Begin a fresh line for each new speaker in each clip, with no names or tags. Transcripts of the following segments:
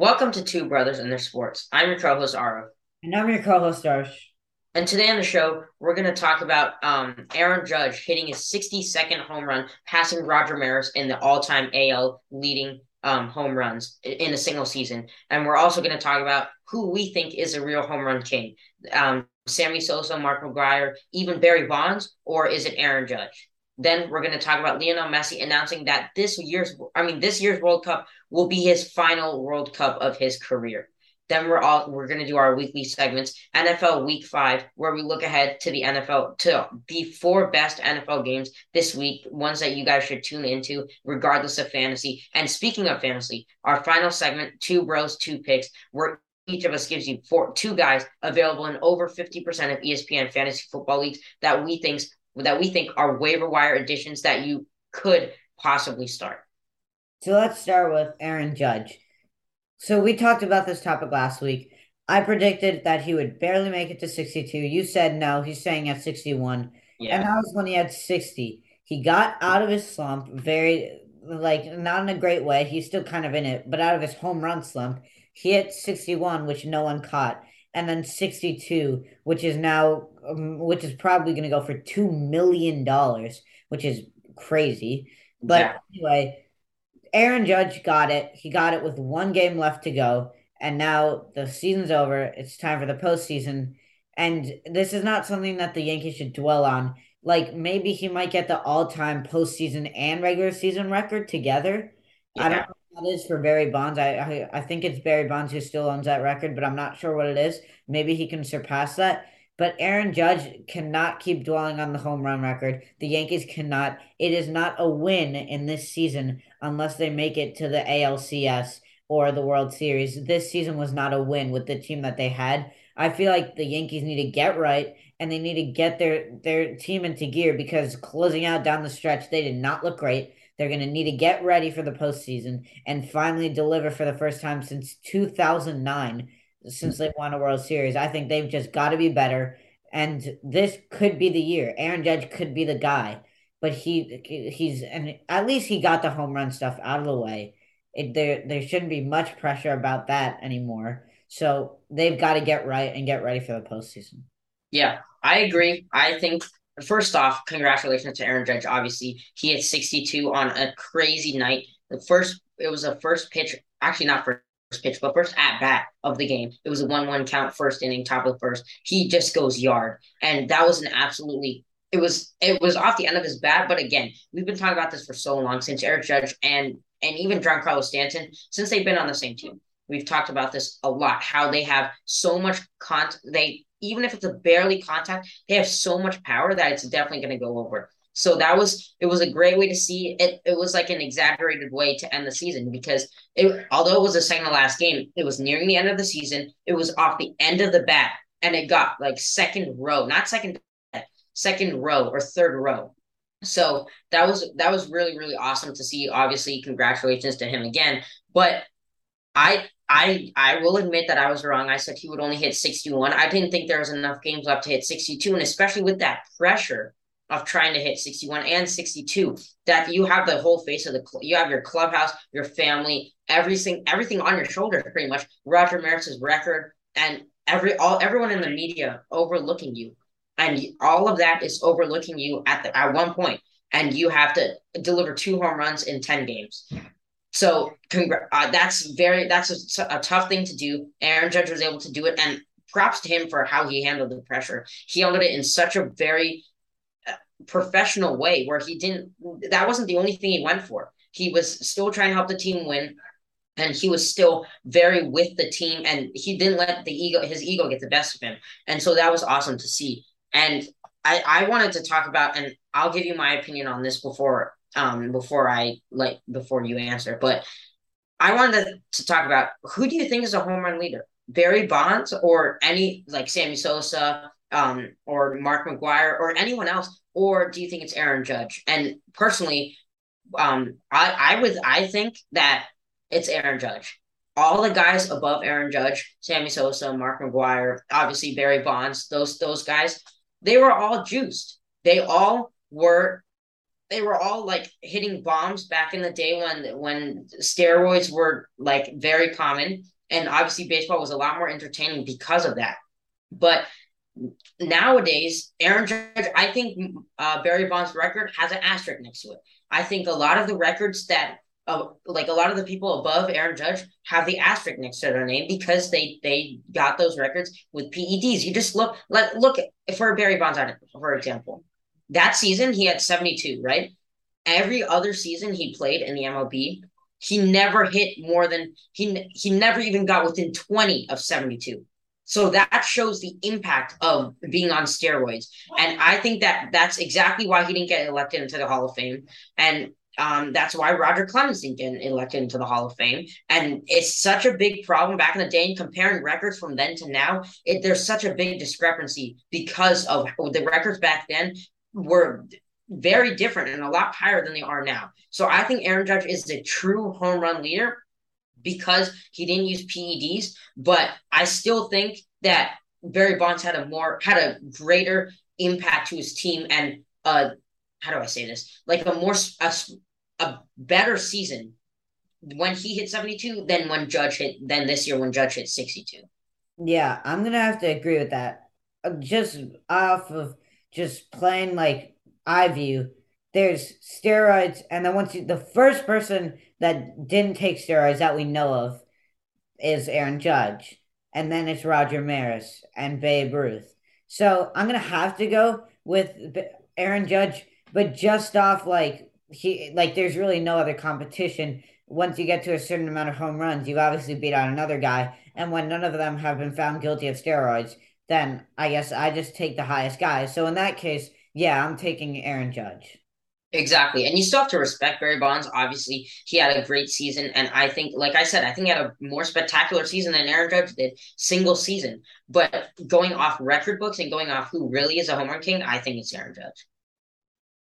Welcome to Two Brothers and Their Sports. I'm your co-host Arav.
And I'm your co-host Darsh.
And today on the show, we're going to talk about um, Aaron Judge hitting his 62nd home run, passing Roger Maris in the all-time AL leading um, home runs in a single season. And we're also going to talk about who we think is a real home run king. Um, Sammy Sosa, Mark McGwire, even Barry Bonds, or is it Aaron Judge? Then we're going to talk about Lionel Messi announcing that this year's, I mean, this year's World Cup will be his final World Cup of his career. Then we're all we're going to do our weekly segments, NFL Week Five, where we look ahead to the NFL to the four best NFL games this week, ones that you guys should tune into, regardless of fantasy. And speaking of fantasy, our final segment, two bros, two picks, where each of us gives you four two guys available in over 50% of ESPN fantasy football leagues that we thinks that we think are waiver wire additions that you could possibly start.
So let's start with Aaron Judge. So we talked about this topic last week. I predicted that he would barely make it to 62. You said no, he's staying at 61. Yeah. And that was when he had 60. He got out of his slump very like not in a great way. He's still kind of in it, but out of his home run slump, he hit 61, which no one caught and then 62, which is now, um, which is probably going to go for $2 million, which is crazy. But yeah. anyway, Aaron Judge got it. He got it with one game left to go. And now the season's over. It's time for the postseason. And this is not something that the Yankees should dwell on. Like maybe he might get the all time postseason and regular season record together. Yeah. I don't know that is for Barry Bonds. I, I I think it's Barry Bonds who still owns that record, but I'm not sure what it is. Maybe he can surpass that. But Aaron Judge cannot keep dwelling on the home run record. The Yankees cannot. It is not a win in this season unless they make it to the ALCS or the World Series. This season was not a win with the team that they had. I feel like the Yankees need to get right and they need to get their their team into gear because closing out down the stretch, they did not look great. They're going to need to get ready for the postseason and finally deliver for the first time since 2009, since they won a World Series. I think they've just got to be better. And this could be the year. Aaron Judge could be the guy, but he he's and at least he got the home run stuff out of the way. It, there there shouldn't be much pressure about that anymore. So they've got to get right and get ready for the postseason.
Yeah, I agree. I think First off, congratulations to Aaron Judge. Obviously, he hit 62 on a crazy night. The first, it was a first pitch, actually not first pitch, but first at bat of the game. It was a one-one count, first inning, top of the first. He just goes yard, and that was an absolutely. It was it was off the end of his bat, but again, we've been talking about this for so long since Aaron Judge and and even Giancarlo Stanton since they've been on the same team. We've talked about this a lot. How they have so much con. They even if it's a barely contact, they have so much power that it's definitely going to go over. So that was it was a great way to see it. It was like an exaggerated way to end the season because it although it was the second to last game, it was nearing the end of the season. It was off the end of the bat and it got like second row, not second second row or third row. So that was that was really really awesome to see. Obviously, congratulations to him again. But I I I will admit that I was wrong. I said he would only hit 61. I didn't think there was enough games left to hit 62, and especially with that pressure of trying to hit 61 and 62, that you have the whole face of the you have your clubhouse, your family, everything everything on your shoulders pretty much. Roger Maris's record and every all everyone in the media overlooking you, and all of that is overlooking you at the at one point, and you have to deliver two home runs in 10 games. So congr- uh, that's very that's a, a tough thing to do. Aaron Judge was able to do it, and props to him for how he handled the pressure. He handled it in such a very uh, professional way where he didn't. That wasn't the only thing he went for. He was still trying to help the team win, and he was still very with the team, and he didn't let the ego his ego get the best of him. And so that was awesome to see. And I I wanted to talk about, and I'll give you my opinion on this before um before I like before you answer, but I wanted to, talk about who do you think is a home run leader? Barry Bonds or any like Sammy Sosa um or Mark McGwire or anyone else, or do you think it's Aaron Judge? And personally, um I I would I think that it's Aaron Judge. All the guys above Aaron Judge, Sammy Sosa, Mark McGwire, obviously Barry Bonds, those those guys, they were all juiced. They all were they were all like hitting bombs back in the day when when steroids were like very common. And obviously baseball was a lot more entertaining because of that. But nowadays aaron judge i think uh, barry bonds record has an asterisk next to it. I think a lot of the records that uh, like a lot of the people above aaron judge have the asterisk next to their name because they they got those records with peds you just look let look for barry bonds for example that season he had 72, right? Every other season he played in the MLB, he never hit more than he he never even got within 20 of 72. So that shows the impact of being on steroids. And I think that that's exactly why he didn't get elected into the Hall of Fame. And um, that's why Roger Clemens didn't get elected into the Hall of Fame. And it's such a big problem back in the day. And comparing records from then to now, it, there's such a big discrepancy because of the records back then were very different and a lot higher than they are now. So I think Aaron Judge is the true home run leader because he didn't use PEDs, but I still think that Barry Bonds had a more had a greater impact to his team and uh how do I say this? Like a more a, a better season when he hit 72 than when Judge hit than this year when Judge hit 62.
Yeah, I'm to have to agree with that. Uh, just off of just plain like eye view, there's steroids, and then once you, the first person that didn't take steroids that we know of is Aaron Judge, and then it's Roger Maris and Babe Ruth. So I'm gonna have to go with Aaron Judge, but just off like he like there's really no other competition. Once you get to a certain amount of home runs, you obviously beat out another guy, and when none of them have been found guilty of steroids, then I guess I just take the highest guy. So in that case, yeah, I'm taking Aaron Judge.
Exactly. And you still have to respect Barry Bonds. Obviously, he had a great season. And I think, like I said, I think he had a more spectacular season than Aaron Judge did, single season. But going off record books and going off who really is a home run king, I think it's Aaron Judge.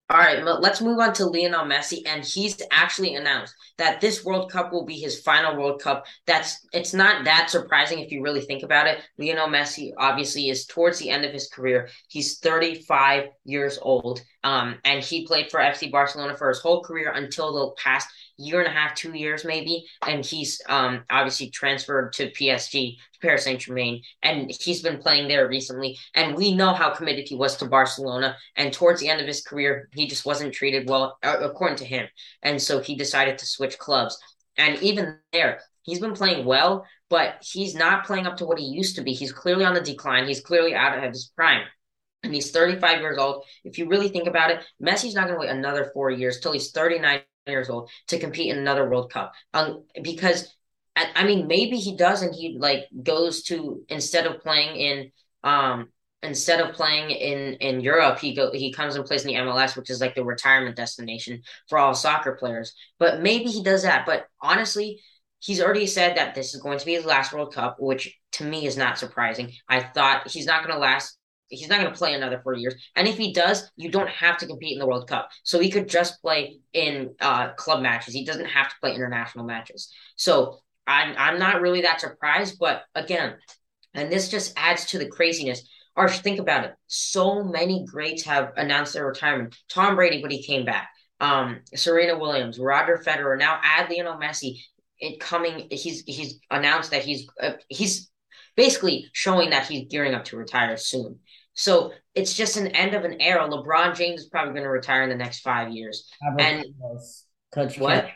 All right, let's move on to Lionel Messi, and he's actually announced that this World Cup will be his final World Cup. That's it's not that surprising if you really think about it. Lionel Messi obviously is towards the end of his career. He's 35 years old, um, and he played for FC Barcelona for his whole career until the past year and a half, two years maybe, and he's um obviously transferred to PSG, Paris Saint Germain, and he's been playing there recently. And we know how committed he was to Barcelona. And towards the end of his career, he just wasn't treated well, uh, according to him, and so he decided to switch clubs. And even there, he's been playing well, but he's not playing up to what he used to be. He's clearly on the decline. He's clearly out of his prime and he's 35 years old. If you really think about it, Messi's not going to wait another four years till he's 39 years old to compete in another World Cup. Um, because I mean, maybe he does, and he like goes to instead of playing in um instead of playing in in Europe, he go he comes and plays in the MLS, which is like the retirement destination for all soccer players. But maybe he does that. But honestly, he's already said that this is going to be his last World Cup, which to me is not surprising. I thought he's not going to last he's not going to play another four years. And if he does, you don't have to compete in the World Cup. So he could just play in uh, club matches. He doesn't have to play international matches. So I'm I'm not really that surprised. But again, and this just adds to the craziness. Or think about it. So many greats have announced their retirement. Tom Brady, but he came back. Um, Serena Williams, Roger Federer. Now add Lionel Messi. It coming. He's he's announced that he's uh, he's basically showing that he's gearing up to retire soon. So it's just an end of an era. LeBron James is probably going to retire in the next five years. Albert and
Pujols, Coach what? K.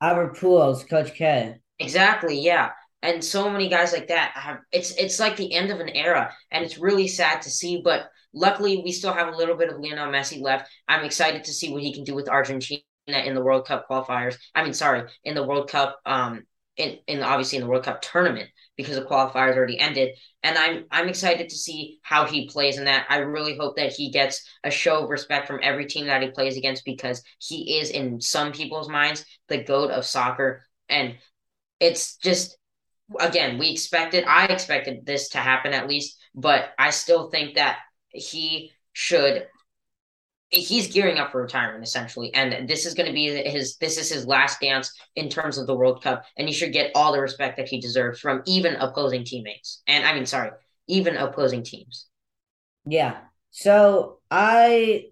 Albert Pujols, Coach K.
Exactly. Yeah. And so many guys like that have it's it's like the end of an era, and it's really sad to see. But luckily, we still have a little bit of Lionel Messi left. I'm excited to see what he can do with Argentina in the World Cup qualifiers. I mean, sorry, in the World Cup, um, in in obviously in the World Cup tournament because the qualifiers already ended. And I'm I'm excited to see how he plays in that. I really hope that he gets a show of respect from every team that he plays against because he is in some people's minds the goat of soccer. And it's just again, we expected I expected this to happen at least, but I still think that he should he's gearing up for retirement essentially. And this is going to be his this is his last dance in terms of the world cup. And he should get all the respect that he deserves from even opposing teammates. And i mean sorry even opposing teams.
Yeah. So i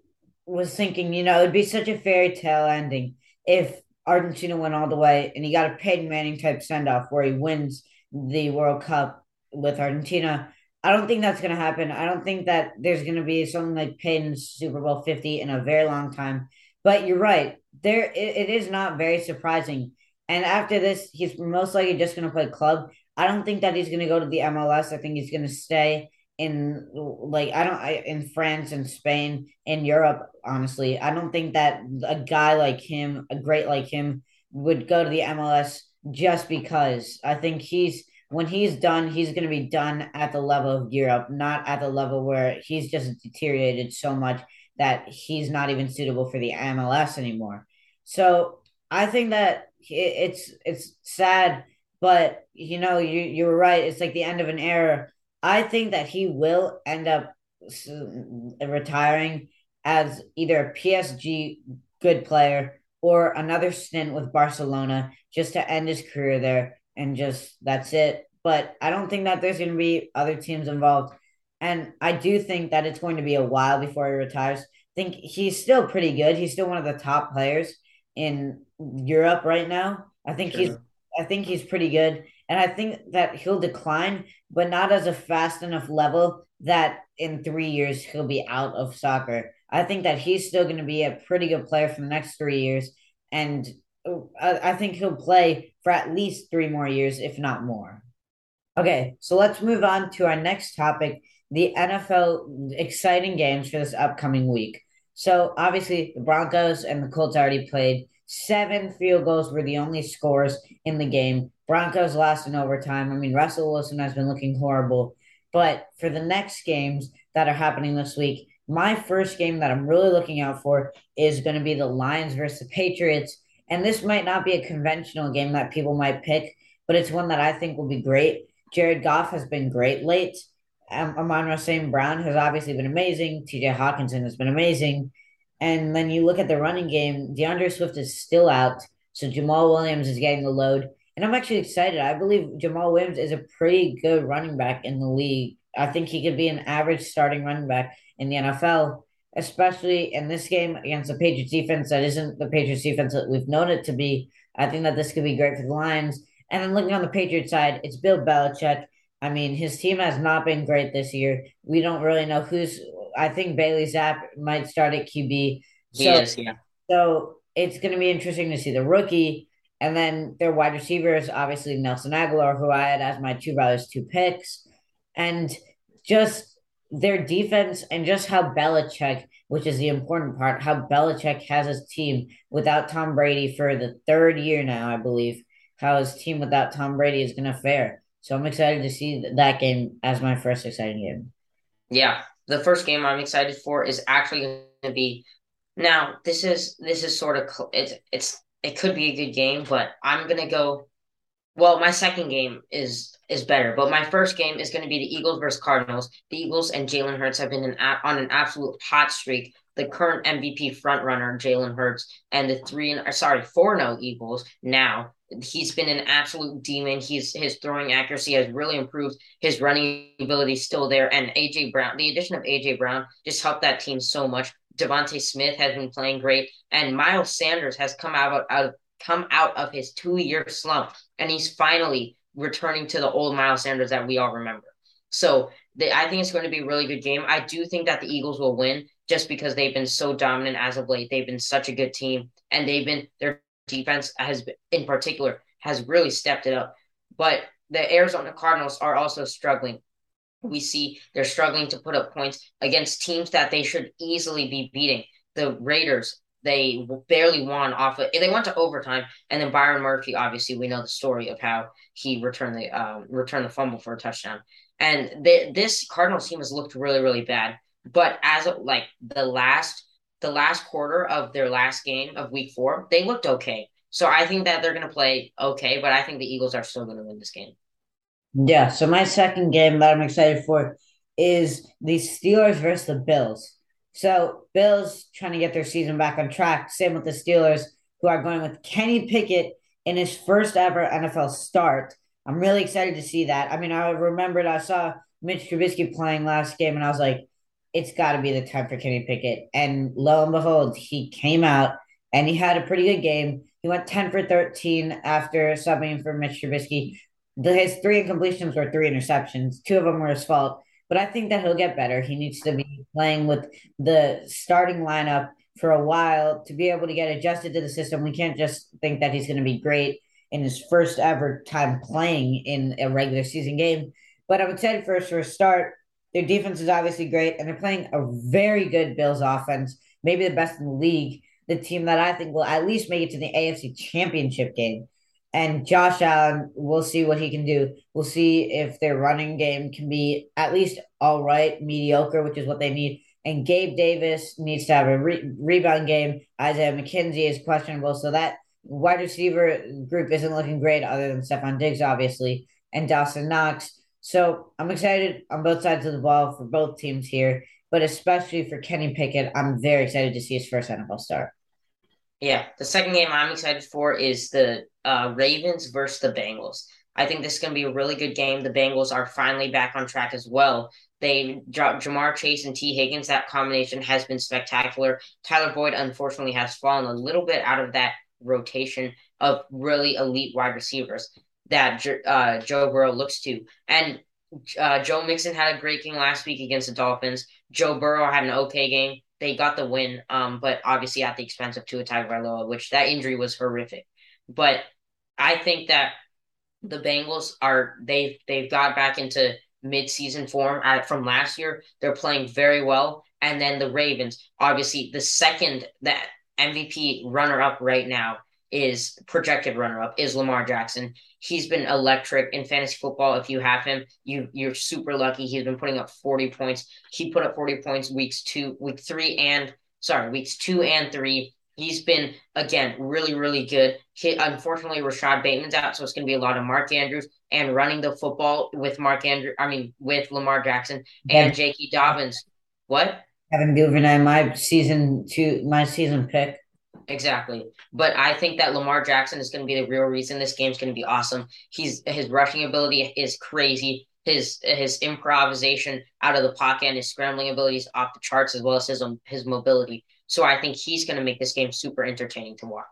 was thinking, you know, it'd be such a fairy tale ending if Argentina went all the way and he got a Peyton Manning type send off where he wins the World Cup with Argentina. I don't think that's going to happen. I don't think that there's going to be something like Peyton's Super Bowl 50 in a very long time. But you're right. There, it, it is not very surprising. And after this, he's most likely just going to play club. I don't think that he's going to go to the MLS. I think he's going to stay in like I don't I, in France and Spain in Europe. Honestly, I don't think that a guy like him, a great like him, would go to the MLS just because. I think he's when he's done, he's going to be done at the level of Europe, not at the level where he's just deteriorated so much that he's not even suitable for the MLS anymore. So I think that it's it's sad, but you know you you're right. It's like the end of an era I think that he will end up retiring as either a PSG good player or another stint with Barcelona just to end his career there and just that's it. But I don't think that there's going to be other teams involved. And I do think that it's going to be a while before he retires. I think he's still pretty good. He's still one of the top players in Europe right now. I think sure. he's I think he's pretty good. And I think that he'll decline, but not as a fast enough level that in three years he'll be out of soccer. I think that he's still going to be a pretty good player for the next three years. And I, think he'll play for at least three more years, if not more. Okay, so let's move on to our next topic the NFL exciting games for this upcoming week. So, obviously, the Broncos and the Colts already played. Seven field goals were the only scores in the game. Broncos lost in overtime. I mean, Russell Wilson has been looking horrible. But for the next games that are happening this week, my first game that I'm really looking out for is going to be the Lions versus the Patriots. And this might not be a conventional game that people might pick, but it's one that I think will be great. Jared Goff has been great late. Um, Amon-Ra St. Brown has obviously been amazing. TJ Hockenson has been amazing. And then you look at the running game, D'Andre Swift is still out. So Jamaal Williams is getting the load. And I'm actually excited. I believe Jamaal Williams is a pretty good running back in the league. I think he could be an average starting running back in the NFL, especially in this game against the Patriots defense that isn't the Patriots defense that we've known it to be. I think that this could be great for the Lions. And then looking on the Patriots side, it's Bill Belichick. I mean, his team has not been great this year. We don't really know who's. I think Bailey Zappe might start at QB.
So, he is, yeah.
So it's going to be interesting to see the rookie and then their wide receivers, obviously Nelson Agholor, who I had as my two brothers, two picks. And just their defense and just how Belichick, which is the important part, how Belichick has his team without Tom Brady for the third year now, I believe, how his team without Tom Brady is going to fare. So I'm excited to see that game as my first exciting game.
Yeah, the first game I'm excited for is actually going to be now. This is this is sort of it's it's it could be a good game, but I'm gonna go. Well, my second game is is better, but my first game is going to be the Eagles versus Cardinals. The Eagles and Jalen Hurts have been an, on an absolute hot streak. The current MVP frontrunner Jalen Hurts and the three and sorry four no oh Eagles now. He's been an absolute demon. He's his throwing accuracy has really improved. His running ability is still there, and AJ Brown. The addition of AJ Brown just helped that team so much. DeVonta Smith has been playing great, and Miles Sanders has come out out of come out of his two year slump, and he's finally returning to the old Miles Sanders that we all remember. So I think it's going to be a really good game. I do think that the Eagles will win just because they've been so dominant as of late. They've been such a good team, and they've been their defense has been, in particular has really stepped it up. But the Arizona Cardinals are also struggling we see they're struggling to put up points against teams that they should easily be beating. The Raiders, they barely won off of they went to overtime, and then Byron Murphy, obviously, we know the story of how he returned the um, returned the fumble for a touchdown. And this Cardinals team has looked really, really bad. But as of, like the last the last quarter of their last game of week four, they looked okay. So I think that they're gonna play okay, but I think the Eagles are still gonna win this game.
Yeah, so my second game that I'm excited for is the Steelers versus the Bills. So Bills trying to get their season back on track. Same with the Steelers, who are going with Kenny Pickett in his first ever NFL start. I'm really excited to see that. I mean, I remembered I saw Mitch Trubisky playing last game, and I was like, it's got to be the time for Kenny Pickett. And lo and behold, he came out and he had a pretty good game. He went 10 for 13 after subbing for Mitch Trubisky. His three incompletions were three interceptions. Two of them were his fault. But I think that he'll get better. He needs to be playing with the starting lineup for a while to be able to get adjusted to the system. We can't just think that he's going to be great in his first ever time playing in a regular season game. But excited for his first start. Their defense is obviously great, and they're playing a very good Bills offense, maybe the best in the league. The team that I think will at least make it to the AFC Championship game. And Josh Allen, we'll see what he can do. We'll see if their running game can be at least all right, mediocre, which is what they need. And Gabe Davis needs to have a re- rebound game. Isaiah McKenzie is questionable. So that wide receiver group isn't looking great other than Stefon Diggs, obviously, and Dawson Knox. So I'm excited on both sides of the ball for both teams here, but especially for Kenny Pickett, I'm very excited to see his first NFL start.
Yeah, the second game I'm excited for is the uh, Ravens versus the Bengals. I think this is going to be a really good game. The Bengals are finally back on track as well. They dropped Ja'Marr Chase and Tee Higgins. That combination has been spectacular. Tyler Boyd, unfortunately, has fallen a little bit out of that rotation of really elite wide receivers that uh, Joe Burrow looks to. And uh, Joe Mixon had a great game last week against the Dolphins. Joe Burrow had an okay game they got the win, um, but obviously at the expense of Tua Tagovailoa, which that injury was horrific. But I think that the Bengals are they've they've got back into mid-season form at, from last year. They're playing very well, and then the Ravens, obviously the second that MVP runner-up right now is projected runner-up is Lamar Jackson he's been electric in fantasy football. If you have him, you you're super lucky. He's been putting up 40 points. He put up 40 points weeks two, week three, and sorry, weeks two and three. He's been again really, really good. He, unfortunately, Rashod Bateman's out, so it's going to be a lot of Mark Andrews and running the football with Mark Andrew. I mean, with Lamar Jackson and J.K. Dobbins. What?
Devin Duvernay, my season two, my season pick.
Exactly. But I think that Lamar Jackson is going to be the real reason this game's going to be awesome. He's his rushing ability is crazy. His his improvisation out of the pocket and his scrambling abilities off the charts as well as his um, his mobility. So I think he's going to make this game super entertaining to watch.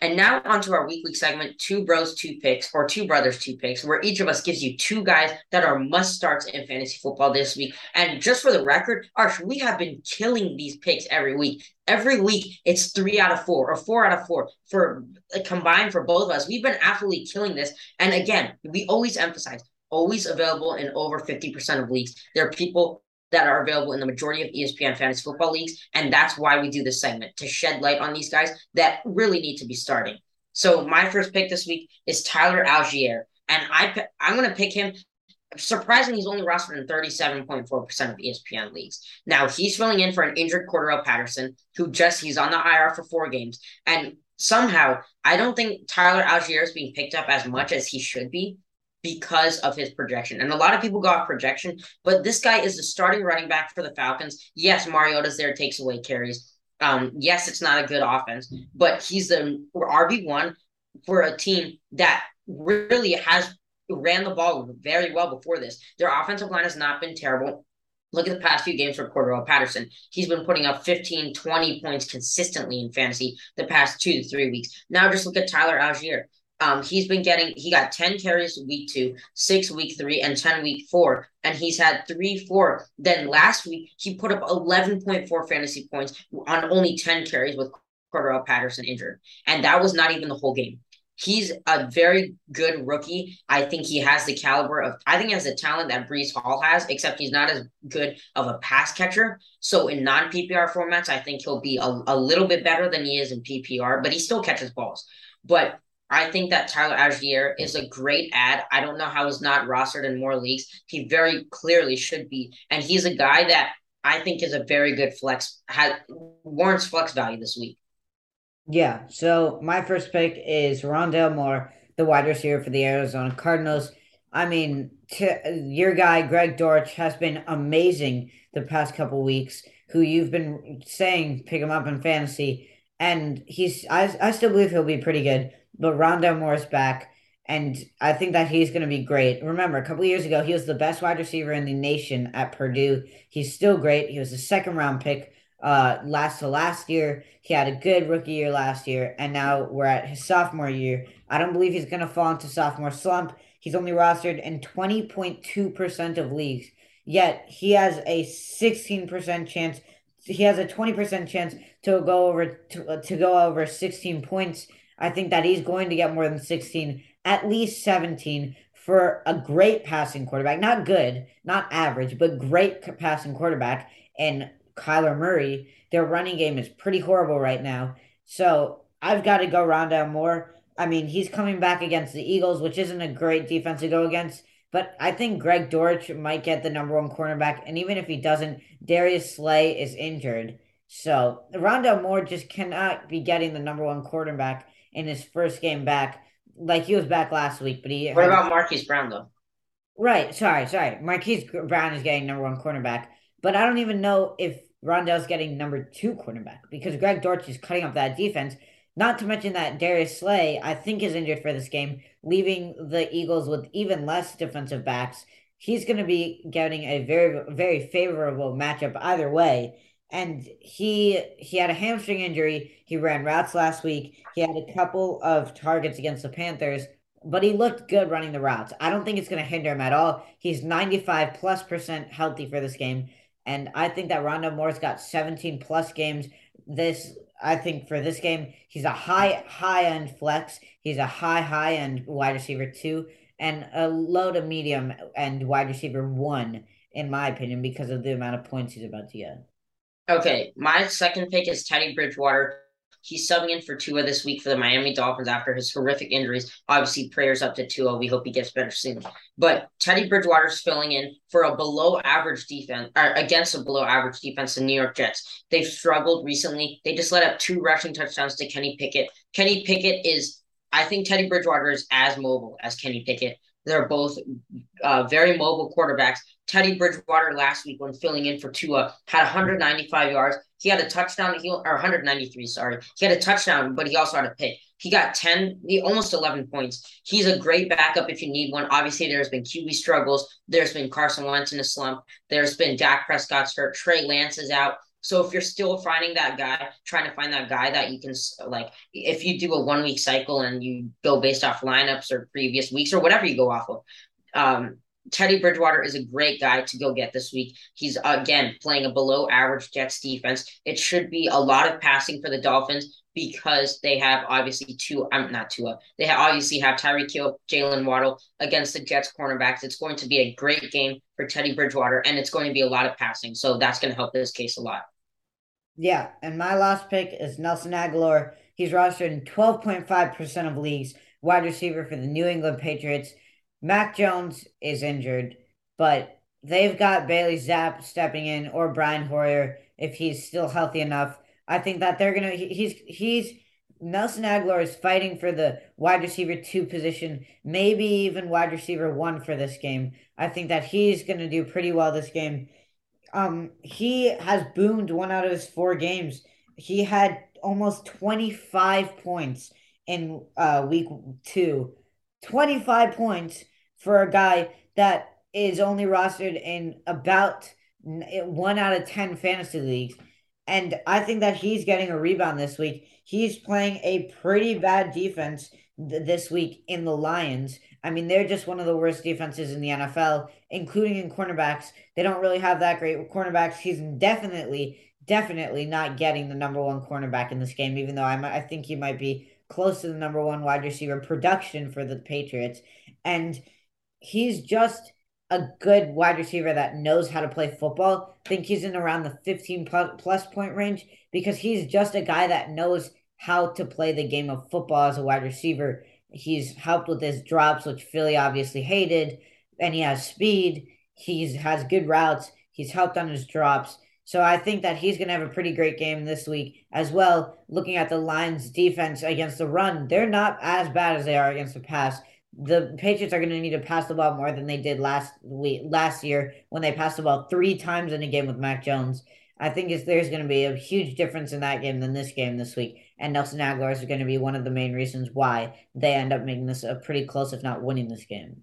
And now onto our weekly segment, Two Bros, Two Picks, or Two Brothers, Two Picks, where each of us gives you two guys that are must starts in fantasy football this week. And just for the record, Arch, we have been killing these picks every week. Every week, it's three out of four or four out of four for uh, combined for both of us. We've been absolutely killing this. And again, we always emphasize always available in over 50% of leagues. There are people that are available in the majority of ESPN fantasy football leagues. And that's why we do this segment to shed light on these guys that really need to be starting. So my first pick this week is Tyler Allgeier. And I, I'm going to pick him. Surprisingly, he's only rostered in 37.4% of ESPN leagues. Now, he's filling in for an injured Cordarrelle Patterson, who just, he's on the IR for four games. And somehow, I don't think Tyler Allgeier is being picked up as much as he should be because of his projection. And a lot of people go off projection, but this guy is the starting running back for the Falcons. Yes, Mariota's there, takes away carries. Um, yes, it's not a good offense, but he's the RB1 for a team that really has ran the ball very well before this. Their offensive line has not been terrible. Look at the past few games for Cordarrelle Patterson. He's been putting up 15, 20 points consistently in fantasy the past two to three weeks. Now just look at Tyler Allgeier. Um, he's been getting he got 10 carries week two, six week three, and 10 week four, and he's had three, four. Then last week he put up 11.4 fantasy points on only 10 carries with Cordarrelle Patterson injured. And that was not even the whole game. He's a very good rookie. I think he has the caliber of I think he has the talent that Breece Hall has, except he's not as good of a pass catcher. So in non PPR formats, I think he'll be a, a little bit better than he is in PPR, but he still catches balls. But I think that Tyler Allgeier is a great ad. I don't know how he's not rostered in more leagues. He very clearly should be. And he's a guy that I think is a very good flex, has warrants flex value this week.
Yeah. So my first pick is Rondale Moore, the wide receiver for the Arizona Cardinals. I mean, your guy, Greg Dortch, has been amazing the past couple weeks, who you've been saying pick him up in fantasy. And he's, I, I still believe he'll be pretty good but Rondale Moore's back. And I think that he's going to be great. Remember, a couple years ago, he was the best wide receiver in the nation at Purdue. He's still great. He was a second round pick uh, last to last year. He had a good rookie year last year, and now we're at his sophomore year. I don't believe he's going to fall into sophomore slump. He's only rostered in 20.2% of leagues, yet he has a 16% chance. He has a 20% chance to go over to, to go over 16 points. I think that he's going to get more than 16, at least 17 for a great passing quarterback. Not good, not average, but great passing quarterback. And Kyler Murray, their running game is pretty horrible right now. So I've got to go Rondale Moore. I mean, he's coming back against the Eagles, which isn't a great defense to go against. But I think Greg Dortch might get the number one cornerback. And even if he doesn't, Darius Slay is injured. So Rondale Moore just cannot be getting the number one quarterback in his first game back. Like he was back last week, but he.
What about Marquise Brown though?
Right. Sorry. Sorry. Marquise Brown is getting number one cornerback, but I don't even know if Rondale's getting number two cornerback because Greg Dortch is cutting up that defense. Not to mention that Darius Slay, I think, is injured for this game, leaving the Eagles with even less defensive backs. He's going to be getting a very, very favorable matchup either way. And he he had a hamstring injury. He ran routes last week. He had a couple of targets against the Panthers, but he looked good running the routes. I don't think it's going to hinder him at all. He's 95 plus percent healthy for this game. And I think that Rondale Moore's got 17 plus games this I think for this game, he's a high high end flex. He's a high high end wide receiver two, and a low to medium end wide receiver one, in my opinion, because of the amount of points he's about to get.
Okay, my second pick is Teddy Bridgewater. He's subbing in for Tua this week for the Miami Dolphins after his horrific injuries. Obviously, prayers up to Tua. We hope he gets better soon. But Teddy Bridgewater's filling in for a below average defense, or against a below average defense, the New York Jets. They've struggled recently. They just let up two rushing touchdowns to Kenny Pickett. Kenny Pickett is, I think Teddy Bridgewater is as mobile as Kenny Pickett. They're both uh, very mobile quarterbacks. Teddy Bridgewater last week, when filling in for Tua, had 195 yards. He had a touchdown, he, or 193, sorry. He had a touchdown, but he also had a pick. He got 10, he, almost 11 points. He's a great backup if you need one. Obviously, there's been QB struggles. There's been Carson Wentz in a slump. There's been Dak Prescott's hurt. Trey Lance is out. So if you're still finding that guy, trying to find that guy that you can like, if you do a one week cycle and you go based off lineups or previous weeks or whatever you go off of, um, Teddy Bridgewater is a great guy to go get this week. He's again playing a below average Jets defense. It should be a lot of passing for the Dolphins because they have obviously two. I'm not two up. They have, obviously have Tyreek Hill, Jaylen Waddle against the Jets cornerbacks. It's going to be a great game for Teddy Bridgewater, and it's going to be a lot of passing. So that's going to help this case a lot.
Yeah, and my last pick is Nelson Agholor. He's rostered in 12.5% of leagues, wide receiver for the New England Patriots. Mac Jones is injured, but they've got Bailey Zappe stepping in or Brian Hoyer if he's still healthy enough. I think that they're gonna he's he's Nelson Agholor is fighting for the wide receiver two position, maybe even wide receiver one for this game. I think that he's gonna do pretty well this game. Um, he has boomed one out of his four games. He had almost 25 points in uh week two. 25 points for a guy that is only rostered in about one out of 10 fantasy leagues. And I think that he's getting a rebound this week. He's playing a pretty bad defense th- this week in the Lions. I mean, they're just one of the worst defenses in the NFL, including in cornerbacks. They don't really have that great cornerbacks. He's definitely, definitely not getting the number one cornerback in this game, even though I, I think he might be close to the number one wide receiver production for the Patriots. And he's just a good wide receiver that knows how to play football. I think he's in around the 15 plus point range because he's just a guy that knows how to play the game of football as a wide receiver. He's helped with his drops, which Philly obviously hated, and he has speed. He has good routes. He's helped on his drops. So I think that he's going to have a pretty great game this week as well. Looking at the Lions' defense against the run, they're not as bad as they are against the pass the Patriots are going to need to pass the ball more than they did last week, last year when they passed the ball three times in a game with Mac Jones. I think there's going to be a huge difference in that game than this game this week. and Nelson Agholor is going to be one of the main reasons why they end up making this a pretty close, if not winning this game.